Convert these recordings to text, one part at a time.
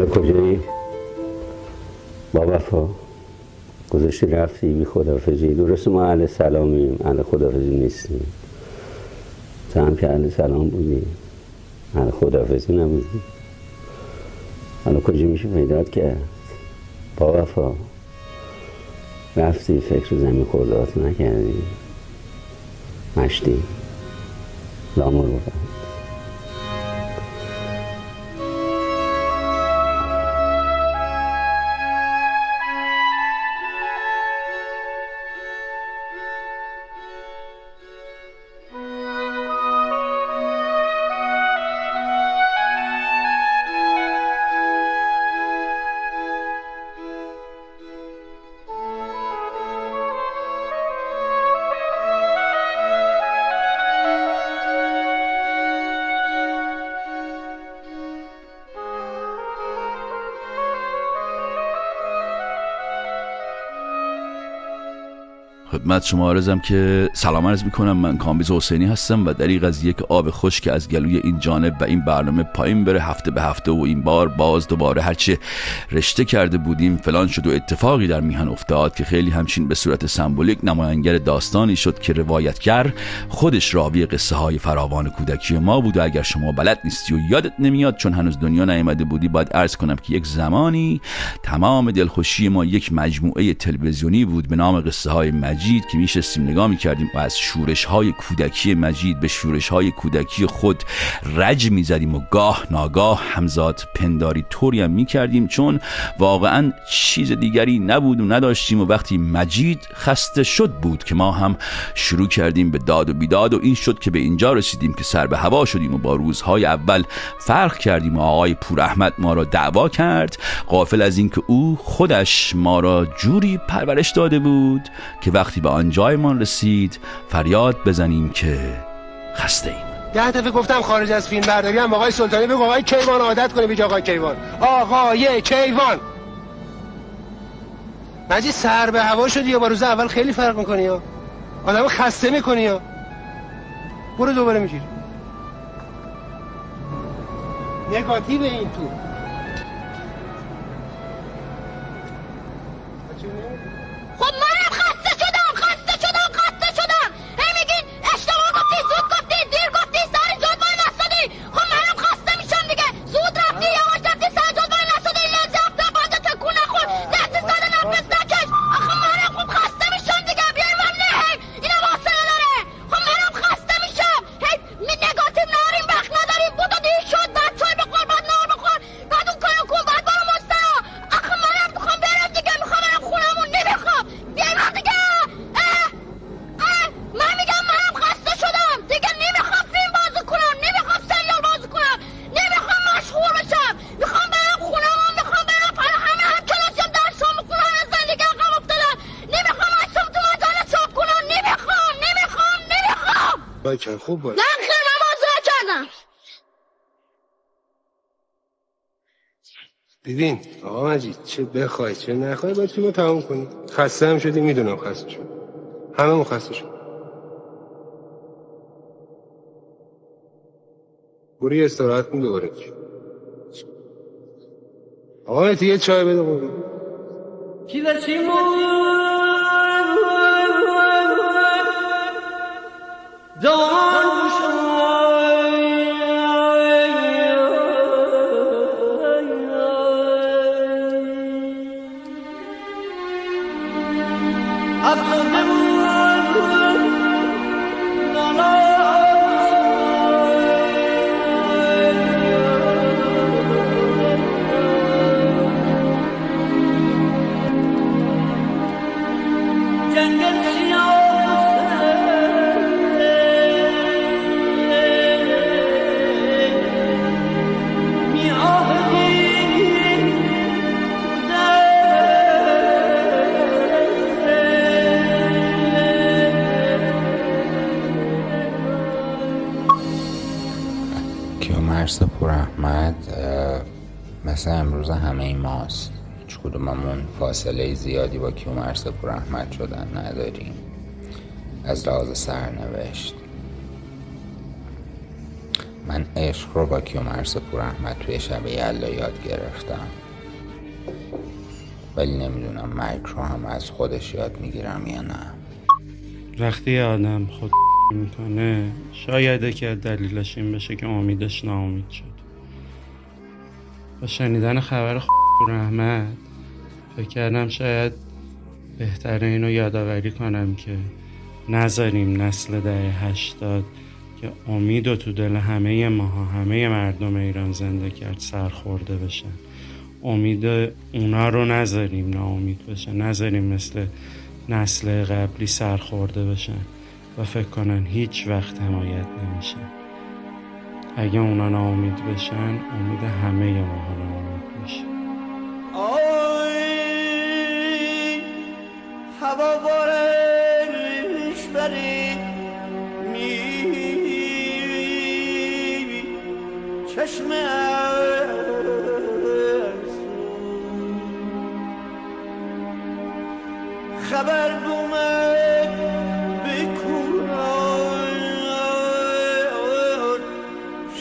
حالا کجایی؟ با وفا. گذاشتی رفتی بی خدافزی درست ما اهل سلامیم. اهل خدافزی نیستیم. تو هم که اهل سلام بودی. اهل خدافزی نبودی. حالا کجا میشه پیدات کرد؟ با وفا. رفتی فکر زمین خوردهات نکردی. مشتی. لامور بفهم خدمت شما عرضم که سلام عرض می‌کنم. من کامبیز حسینی هستم و دریق از یک آب خوش که از گلوی این جانب و این برنامه پایین بره. هفته به هفته و این بار باز دوباره هرچه رشته کرده بودیم فلان شد و اتفاقی در میهن افتاد که خیلی همچین به صورت سمبولیک نماینگر داستانی شد که روایتگر خودش راوی قصه های فراوان کودکی ما بود و اگر شما بلد نیستی و یادت نمیاد چون هنوز دنیا نیامده بودی باید عرض کنم که یک زمانی تمام دلخوشی ما یک مجموعه تلویزیونی بود به نام قصه های مجید. که میشستیم نگاه می‌کردیم و از شورش های کودکی مجید به شورش های کودکی خود رج می‌زدیم و گاه ناگاه همزاد پنداری طوری هم می‌کردیم چون واقعا چیز دیگری نبود و نداشتیم و وقتی مجید خسته شد بود که ما هم شروع کردیم به داد و بیداد و این شد که به اینجا رسیدیم که سر به هوا شدیم و با روزهای اول فرق کردیم و آقای پور احمد ما را دعوا کرد قافل از اینکه او خودش ما را جوری پرورش داده بود که وقتی به آنجایمان رسید فریاد بزنیم که خسته ایم. ده دفعه گفتم خارج از فیلم برداری هم آقای سلطانی بگو آقای کیوان عادت کنه بیج آقای کیوان. آقای کیوان. مجید سر به هوا شدی یا با روز اول خیلی فرق می‌کنی یا؟ آدم خسته می‌کنی یا؟ برو دوباره میگیر. نگاتیو این تو. باکن خوب باش نه خیر من بازی کردم. ببین آقا مجید چه بخوای چه نخوای باید فیلمو تموم کنی. خسته هم شدی می‌دونم خسته شد همه خسته شد. یه استراحت کن دوباره چی آقا مجید یه چای بده. قربون کیومرس پر احمد مثل امروز همه ای ماست. هیچ کدوممون فاصله زیادی با کیومرس پر احمد شدن نداریم. از لحاظ سرنوشت. من عشق رو با کیومرس پور احمد توی شب یلا یاد گرفتم. ولی نمی‌دونم مرگ رو هم از خودش یاد می‌گیرم یا نه. وقتی آدم خود می‌کنه. شاید که دلیلش این بشه که امیدش ناامید شد. با شنیدن خبر پور احمد فکر کردم شاید بهتره اینو یادآوری کنم که نذاریم نسل دهه هشتاد که امید و تو دل همه ماها همه مردم ایران زنده کرد سرخورده بشن. امید اونا رو نذاریم ناامید بشن نذاریم مثل نسل قبلی سرخورده بشن. و فکر کنن هیچ وقت حمایت نمیشن. اگه اونا ناامید بشن امید همه ماها ناامید میشه. هوا بارش بری می چشم خبر بومد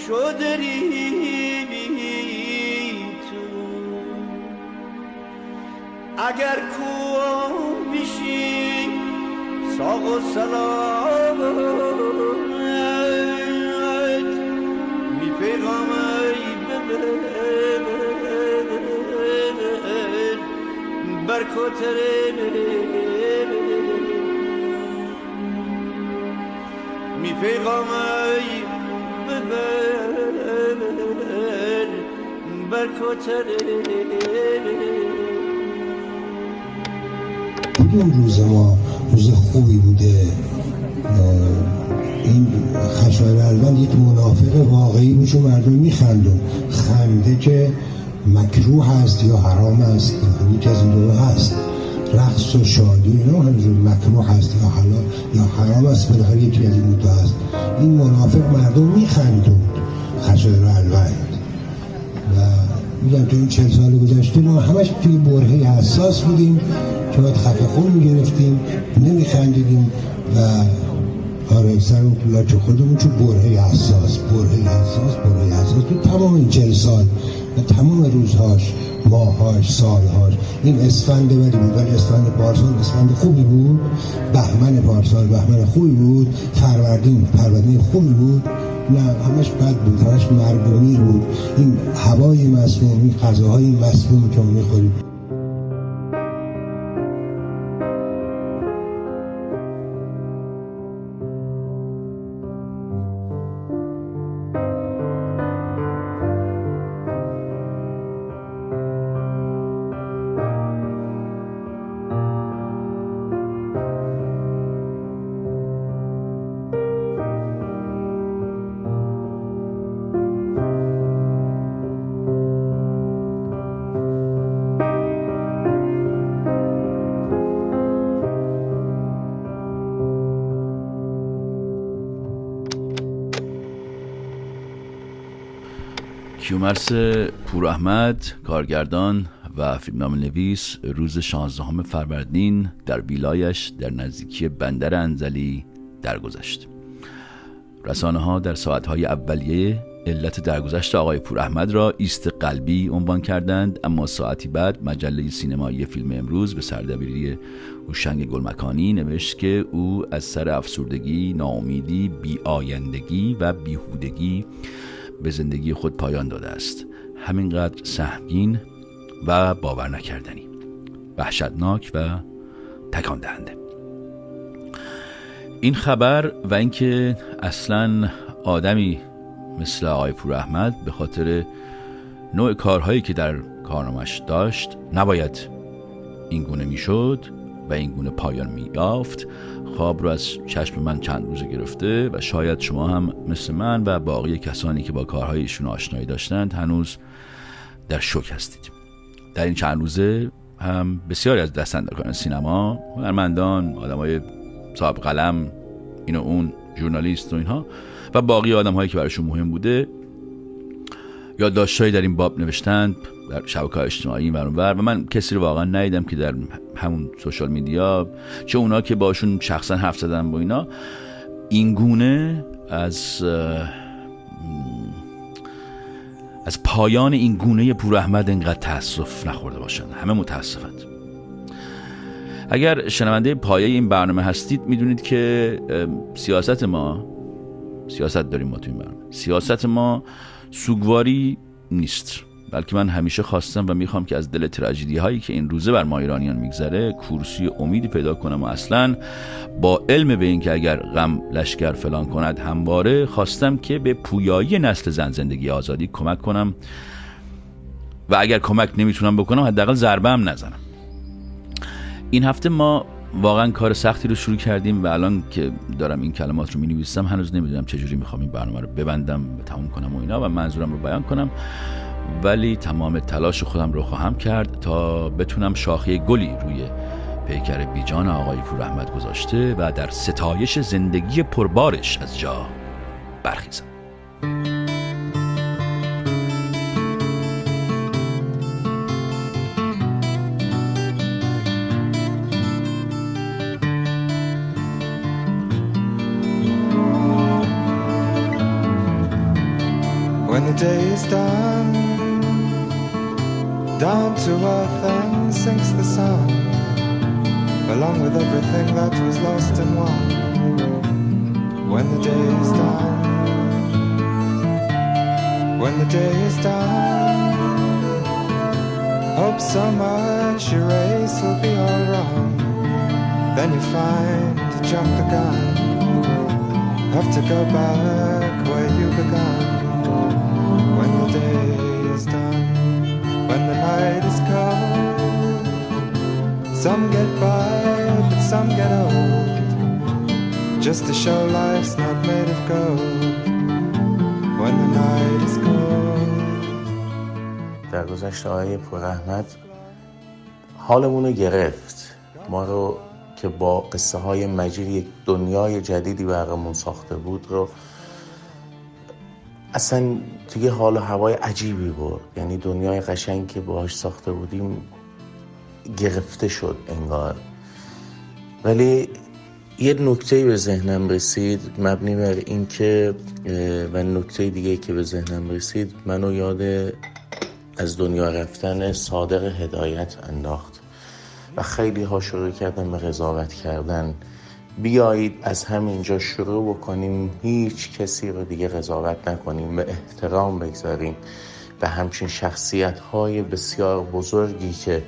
شدری تو اگر کو بیشی ساق و سلام می پیغامی بر می پیغامی کدوم روز ما روز خوبی بوده. این خشایار الوان یک منافق واقعی بود چون مردم میخندون. خنده که مکروه هست یا حرام است یکی از این دو هست. رقص و شادی اینا همینجور مکروه هست یا حلال یا حرام است بالاخره یکی از این دو هست. این منافق مردم میخندون. خشایار الوان و میگم تو این چل سال گذشته ما همش توی برهه حساس بودیم که باید خفه خون می‌گرفتیم نمیخندیدیم و آره سر اون لاچه خودمون چون برهه حساس برهه حساس برهه حساس تو تمام این چل سال. و تمام روزهاش ماهاش سالهاش. این اسفند ولی بود ولی اسفند پارسال اسفند خوبی بود. بهمن پارسال بهمن خوبی بود. فروردین فروردین خوبی بود. نه همش بد بود همش مرگومی بود. این هوای مسموم این غذاهای مسمومی که می‌خوریم. کیومرس پور احمد کارگردان و فیلمنامه نویس روز 16 فروردین در ویلایش در نزدیکی بندر انزلی درگذشت. رسانه ها در ساعت های اولیه علت درگذشت آقای پور احمد را ایست قلبی عنوان کردند اما ساعتی بعد مجله سینمایی فیلم امروز به سردبیری هوشنگ گلمکانی نوشت که او از سر افسردگی، ناامیدی، بیآیندگی و بیهودگی به زندگی خود پایان داده است. همینقدر سهمگین و باور نکردنی. وحشتناک و تکان دهنده این خبر و اینکه اصلا آدمی مثل آقای پور احمد به خاطر نوع کارهایی که در کارنامش داشت نباید این گونه می‌شد و این گونه پایان میافت خواب رو از چشم من چند روزه گرفته و شاید شما هم مثل من و باقی کسانی که با کارهای ایشون آشنایی داشتند هنوز در شوک هستید. در این چند روزه هم بسیاری از دستندرکاران سینما هنرمندان آدمای صاحب قلم این و اون ژورنالیست و اینها و باقی آدم هایی که براشون مهم بوده یادداشتهایی در این باب نوشتند. شبکه اجتماعی و و من کسی رو واقعا ندیدم که در همون سوشال میدیا چه اونا که باشون شخصا حرف زدن با اینا. این گونه از از پایان این گونه پور احمد انقدر تاسف نخورده باشن. همه متاسفند اگر شنونده پایه این برنامه هستید می‌دونید که سیاست ما سیاست داریم ما تو این برنامه. سیاست ما سوگواری نیست. بلکه من همیشه خواستم و می‌خوام که از دل تراژدی هایی که این روزه بر ما ایرانیان میگذره کورسی امیدی پیدا کنم و اصلا با علم به اینکه اگر غم لشکر فلان کند همواره خواستم که به پویایی نسل زن زندگی آزادی کمک کنم و اگر کمک نمی‌تونم بکنم حداقل ضربه هم نزنم. این هفته ما واقعا کار سختی رو شروع کردیم و الان که دارم این کلمات رو می نویسم هنوز نمی‌دونم چجوری می‌خوام این برنامه رو ببندم و تموم کنم و اینا و منظورم رو بیان کنم. ولی تمام تلاش خودم رو خواهم کرد تا بتونم شاخه گلی روی پیکر بیجان آقای فور احمد گذاشته و در ستایش زندگی پربارش از جا برخیزم. Down to earth and sinks the sun, along with everything that was lost and won. When the day is done, when the day is done, hope so much your race will be all wrong. Then you find you jumped the gun, have to go back where you began when the day when the night is cold. Some get by, but some get old. Just to show life's not made of gold. When the night is cold. در گذشته آقای پور احمد حالمون رو گرفت ما رو که با قصه های مجید یک دنیای جدیدی برامون ساخته بود رو اصلا توی حال و هوای عجیبی بود. یعنی دنیای قشنگ که باهاش ساخته بودیم گرفته شد انگار. ولی یه نکته به ذهنم رسید مبنی بر این که و نکته دیگه که به ذهنم رسید منو یاد از دنیا رفتن صادق هدایت انداخت. و خیلی ها شروع کردن به قضاوت کردن. بیایید از همینجا شروع بکنیم. هیچ کسی رو دیگه قضاوت نکنیم. به احترام بگذاریم. به همچین شخصیت های بسیار بزرگی که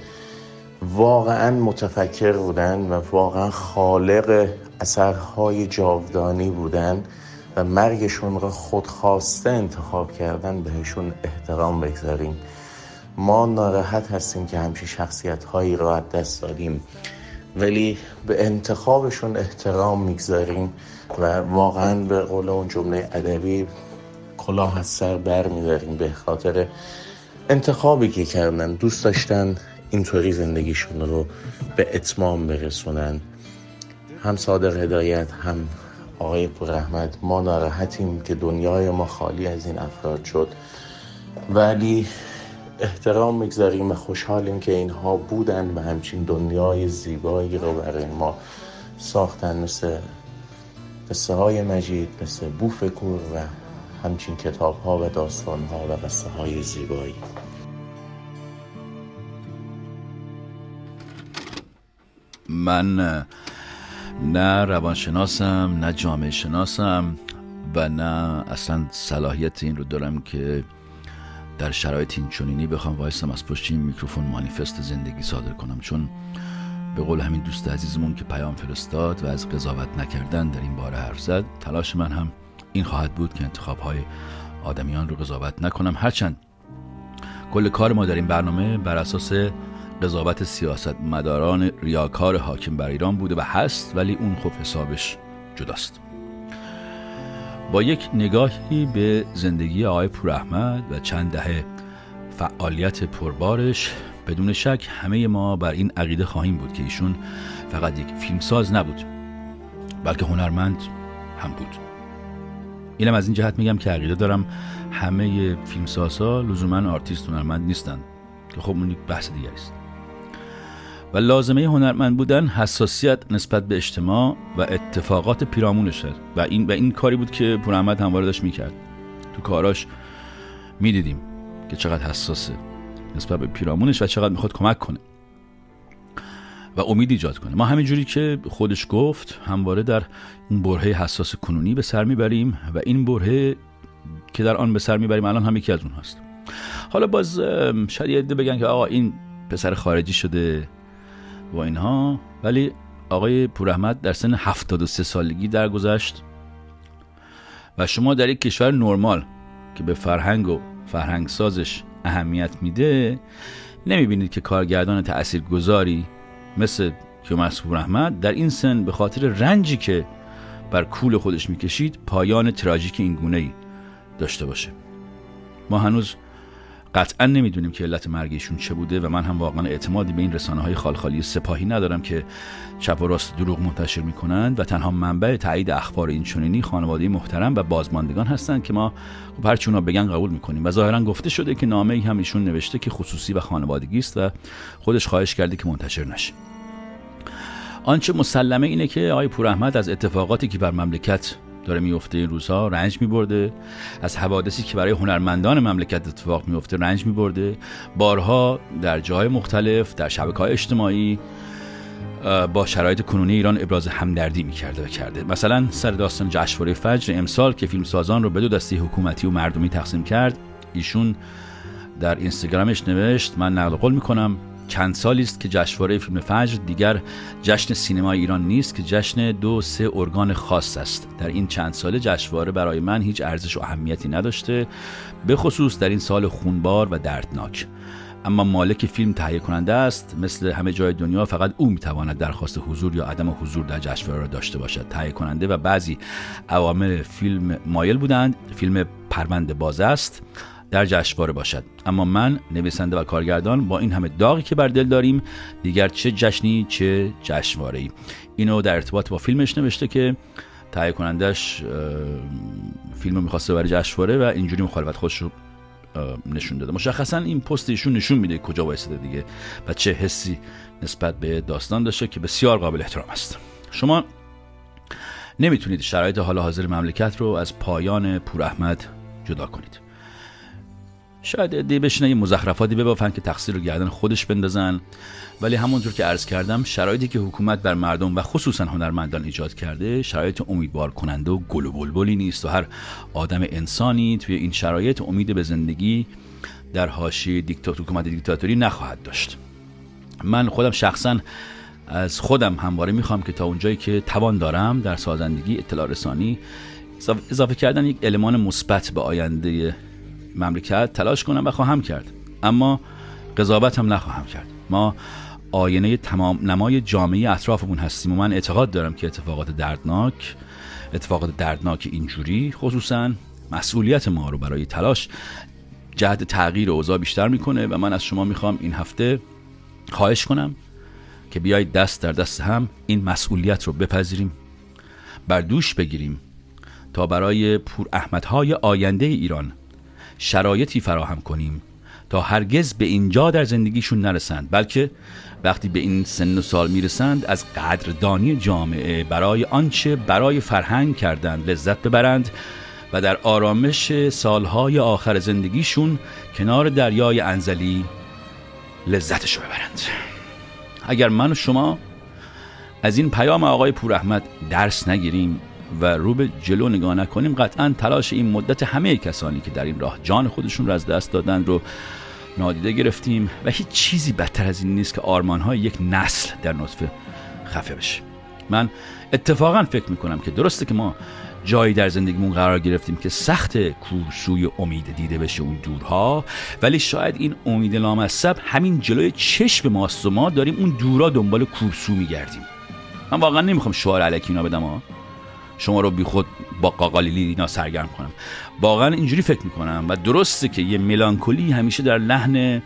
واقعا متفکر بودن و واقعا خالق اثرهای جاودانی بودن و مرگشون رو خودخواسته انتخاب کردن بهشون احترام بگذاریم. ما ناراحت هستیم که همچین شخصیت هایی رو دست دادیم. ولی به انتخابشون احترام می‌گذاریم و واقعا به قول اون جمله ادبی کلاه از سر بر میداریم به خاطر انتخابی که کردن. دوست داشتن اینطوری زندگیشون رو به اتمام برسونن. هم صادق هدایت هم آقای پررحمت. ما ناراحتیم که دنیای ما خالی از این افراد شد. ولی احترام می‌گذاریم و خوشحالیم که اینها بودن و همچین دنیای زیبایی رو برای ما ساختن. مثل قصه های مجید مثل بوفکور و همچین کتاب ها و داستان ها و قصه های زیبایی. من نه روانشناسم نه جامعه شناسم و نه اصلا صلاحیت این رو دارم که در شرایط این چونینی بخوام وایسم از پشت این میکروفون مانیفست زندگی صادر کنم چون به قول همین دوست عزیزمون که پیام فرستاد و از قضاوت نکردن در این باره حرف زد تلاش من هم این خواهد بود که انتخاب های آدمیان رو قضاوت نکنم. هرچند کل کار ما در این برنامه بر اساس قضاوت سیاست مداران ریاکار حاکم بر ایران بوده و هست ولی اون خب حسابش جداست. با یک نگاهی به زندگی آقای پوراحمد و چند دهه فعالیت پربارش بدون شک همه ما بر این عقیده خواهیم بود که ایشون فقط یک فیلمساز نبود بلکه هنرمند هم بود. اینم از این جهت میگم که عقیده دارم همه فیلمسازها لزوما آرتیست هنرمند نیستن که خب اون یک بحث دیگه است. و لازمه هنرمند بودن حساسیت نسبت به اجتماع و اتفاقات پیرامونشه. و این و این کاری بود که پور احمد همواره داشت می‌کرد. تو کاراش می‌دیدیم که چقدر حساسه نسبت به پیرامونش و چقدر می‌خواد کمک کنه. و امید ایجاد کنه. ما همینجوری که خودش گفت همواره در اون برهه حساس کنونی به سر می‌بریم و این برهه که در آن به سر می‌بریم الان هم یکی از اون هست. حالا باز شاید عده بگن که آقا این پسر خارجی شده. و اینها. ولی آقای پوراحمد در سن 73 سالگی درگذشت و شما در یک کشور نرمال که به فرهنگ و فرهنگ سازش اهمیت میده نمی‌بینید که کارگردان تأثیر گذاری مثل کیومرث پوراحمد در این سن به خاطر رنجی که بر کول خودش می‌کشید پایان تراژیک این گونه ای داشته باشه. ما هنوز قطعا نمی‌دونیم که علت مرگ ایشون چه بوده و من هم واقعا اعتمادی به این رسانه های خالخالی سپاهی ندارم که چپ و راست دروغ منتشر می‌کنند و تنها منبع تایید اخبار این چنینی خانواده محترم و بازماندگان هستند که ما خب هر اونا بگن قبول می‌کنیم. و ظاهرا گفته شده که نامه ای هم ایشون نوشته که خصوصی و خانوادگی است و خودش خواهش کرده که منتشر نشه. آنچه مسلمه اینه که آقای پوراحمد از اتفاقاتی که بر مملکت داره میفته این روزها رنج میبرده. از حوادثی که برای هنرمندان مملکت اتفاق میفته رنج میبرده. بارها در جای مختلف در شبکه های اجتماعی با شرایط کنونی ایران ابراز همدردی می‌کرده و کرده. مثلا سر داستان جشنواره فجر امسال که فیلمسازان رو به دو دسته حکومتی و مردمی تقسیم کرد ایشون در اینستاگرامش نوشت من نقل قول می‌کنم چند سالی است که جشنواره فیلم فجر دیگر جشن سینما ایران نیست که جشن دو سه ارگان خاص است. در این چند ساله جشنواره برای من هیچ ارزش و اهمیتی نداشته به خصوص در این سال خونبار و دردناک. اما مالک فیلم تهیه کننده است مثل همه جای دنیا فقط او می‌تواند درخواست حضور یا عدم حضور در جشنواره را داشته باشد. تهیه کننده و بعضی عوامل فیلم مایل بودند. فیلم پرونده باز است. در جشنواره باشد. اما من نویسنده و کارگردان با این همه داغی که بر دل داریم دیگر چه جشنی چه جشنواره ای اینو در ارتباط با فیلمش نوشته که تهیه کنندش فیلم رو می‌خواسته برای جشنواره و اینجوری مخالفت خودش رو نشون داده. مشخصا این پست ایشون نشون میده کجا وایساده دیگه. و چه حسی نسبت به داستان داشته که بسیار قابل احترام است. شما نمی‌تونید شرایط حال حاضر مملکت رو از پایان پور احمد جدا کنید. شاید عده بشینن یه مزخرفاتی ببافن که تقصیر رو گردن خودش بندازن. ولی همونطور که عرض کردم شرایطی که حکومت بر مردم و خصوصا هنرمندان ایجاد کرده شرایط امیدوار کننده و گل و بلبلی نیست و هر آدم انسانی توی این شرایط امید به زندگی در حاشیه دیکتاتور حکومت دیکتاتوری نخواهد داشت. من خودم شخصا از خودم همواره می‌خوام که تا اونجایی که توان دارم در سازندگی اطلاع رسانی اضافه کردن یک المان مثبت به آینده مملکت تلاش کنم و خواهم کرد. اما قضاوت هم نخواهم کرد. ما آینه تمام نمای جامعه اطرافمون هستیم و من اعتقاد دارم که اتفاقات دردناک اتفاقات دردناک اینجوری خصوصا مسئولیت ما رو برای تلاش جهت تغییر اوضاع بیشتر می‌کنه و من از شما می‌خوام این هفته خواهش کنم که بیایید دست در دست هم این مسئولیت رو بپذیریم بر دوش بگیریم تا برای پور احمدهای آینده ایران شرایطی فراهم کنیم تا هرگز به اینجا در زندگیشون نرسند بلکه وقتی به این سن و سال می‌رسند از قدردانی جامعه برای آنچه برای فرهنگ کردند لذت ببرند و در آرامش سالهای آخر زندگیشون کنار دریای انزلی لذتش ببرند. اگر من و شما از این پیام آقای پور احمد درس نگیریم و رو به جلو نگاه نکنیم قطعا تلاش این مدت همه کسانی که در این راه جان خودشون رو از دست دادن رو نادیده گرفتیم و هیچ چیزی بدتر از این نیست که آرمان یک نسل در نطفه خفه بشه. من اتفاقا فکر می‌کنم که درسته که ما جایی در زندگیمون قرار گرفتیم که سخت کورسوی امید دیده بشه اون دورها ولی شاید این امید لامصب همین جلوی چشم ماست و ما داریم اون دورا دنبال کورسو میگردیم. من واقعا نمی‌خوام شعار علکی اینا بدم ها شما رو بی خود با قاقالیلی اینا سرگرم کنم. واقعا اینجوری فکر می‌کنم و درسته که یه ملانکولی همیشه در لحن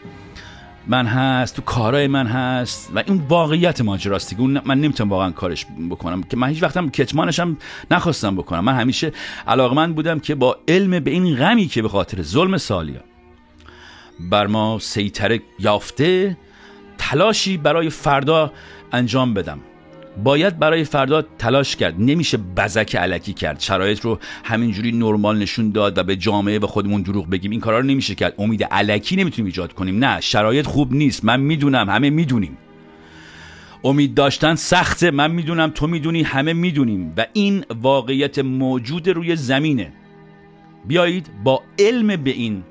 من هست تو کارای من هست و این واقعیت ماجراست اون من نمی‌تونم واقعا کارش بکنم. که من هیچ وقتم کتمانش هم نخواستم بکنم. من همیشه علاقمند بودم که با علم به این غمی که به خاطر ظلم سالیا بر ما سیطره یافته تلاشی برای فردا انجام بدم. باید برای فردا تلاش کرد. نمیشه بزک علکی کرد. شرایط رو همینجوری نرمال نشون داد و به جامعه و خودمون دروغ بگیم. این کارا رو نمیشه کرد. امید علکی نمی‌تونیم ایجاد کنیم. نه شرایط خوب نیست. من می‌دونم همه می‌دونیم. امید داشتن سخته. من می‌دونم تو می‌دونی همه می‌دونیم. و این واقعیت موجود روی زمینه. بیایید با علم به این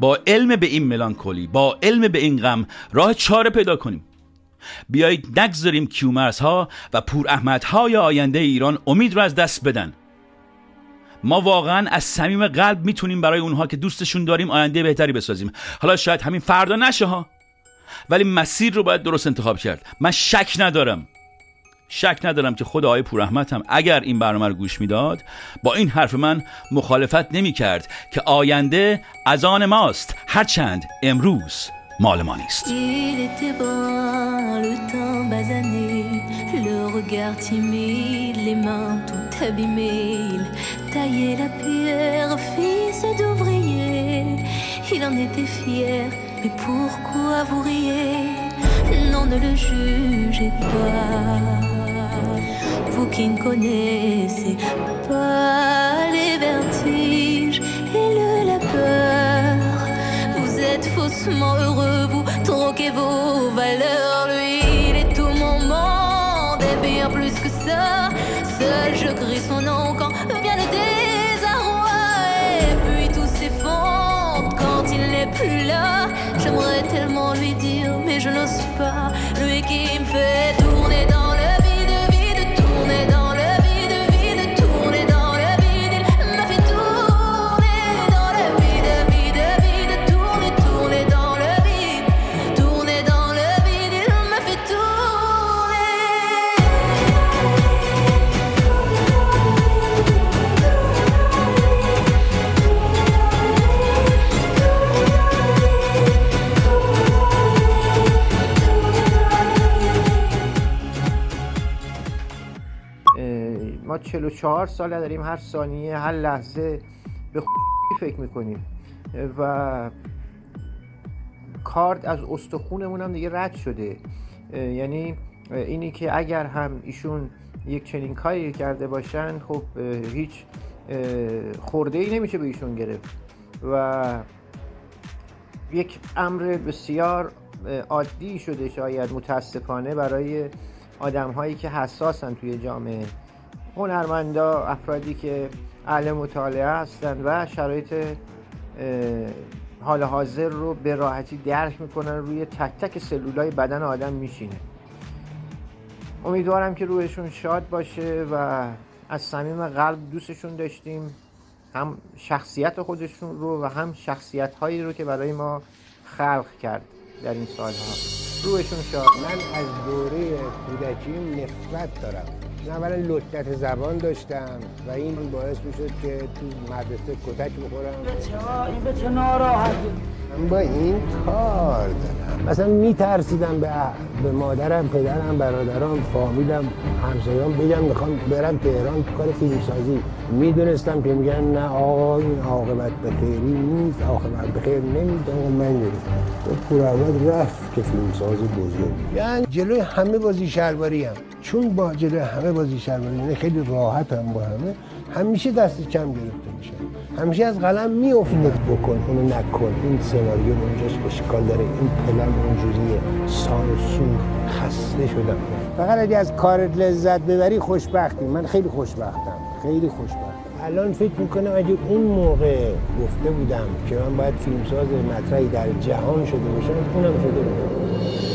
با علم به این ملانکولی با علم به این غم راه چاره پیدا کنیم. بیایید نگذاریم کیومرس ها و پور احمد های آینده ایران امید رو از دست بدن. ما واقعا از صمیم قلب می‌تونیم برای اونها که دوستشون داریم آینده بهتری بسازیم. حالا شاید همین فردا نشه ها. ولی مسیر رو باید درست انتخاب کرد. من شک ندارم. شک ندارم که خود آقای پورحمد هم اگر این برنامه رو گوش می‌داد با این حرف من مخالفت نمی کرد که آینده از آن ماست. هرچند امروز Il était bon, le temps basané, le regard timide, les mains tout abîmées. Il taillait la pierre, fils d'ouvrier. Il en était fier, mais pourquoi vous riez? Non, ne le jugez pas. Vous qui ne connaissez pas les vertiges. Heureux, vous troquez vos valeurs. Lui, il est tout mon monde et bien plus que ça. Seul je crie son nom quand vient le désarroi. Et puis tout s'effondre quand il n'est plus là. J'aimerais tellement lui dire, mais je n'ose pas. Lui qui me fait tourner 44 سال داریم هر ثانیه هر لحظه به فکر می‌کنیم. و کارد از استخونمون هم دیگه رد شده. یعنی اینی که اگر هم ایشون یک چنین کاری کرده باشن خب هیچ خورده ای نمیشه به ایشون گرفت. و یک امر بسیار عادی شده شاید متاسفانه برای آدم هایی که حساسن توی جامعه. هنرمندا افرادی که اهل مطالعه هستن و شرایط حال حاضر رو به راحتی درک می‌کنن روی تک تک سلولای بدن آدم میشینه. امیدوارم که روحشون شاد باشه و از صمیم قلب دوستشون داشتیم هم شخصیت خودشون رو و هم شخصیت هایی رو که برای ما خلق کرد در این سالها. روحشون شاد. من از دوره کودکیم نفرت دارم. من اولا لطفت زبان داشتم و این باعث می‌شد که تو مدرسه کتک بخورم. این به چه ناراحتی؟ من با این کار دارم. مثلا میترسیدم به, به مادرم پدرم برادرم فامیلم همسایام بگم می‌خوام برم تهران تو کار فیلمسازی. می‌دونستم که میگن نه آقا این عاقبت به خیری نیست عاقبت به خیر نمیده. من می‌رسم پور احمد رفت که فیلمساز بزرگ. یعنی جلوی همه بازی شلواری هم. چون با جلوی همه بازی شلواری یعنی خیلی راحت هم با همه همیشه دست کم گرفته میشه. همیشه از قلم میافتید بکن اونو نکن. این سناریو اونجاش اشکال داره. این پلن اونجوریه. سان و سور خسته شدم. فقط اگه از کارت لذت ببری خوشبختی. من خیلی خوشبختم. خیلی خوشبختم الان فکر می‌کنم اگه اون موقع گفته بودم که من باید فیلمساز مطرحی در جهان شده باشم اونم شده بودم.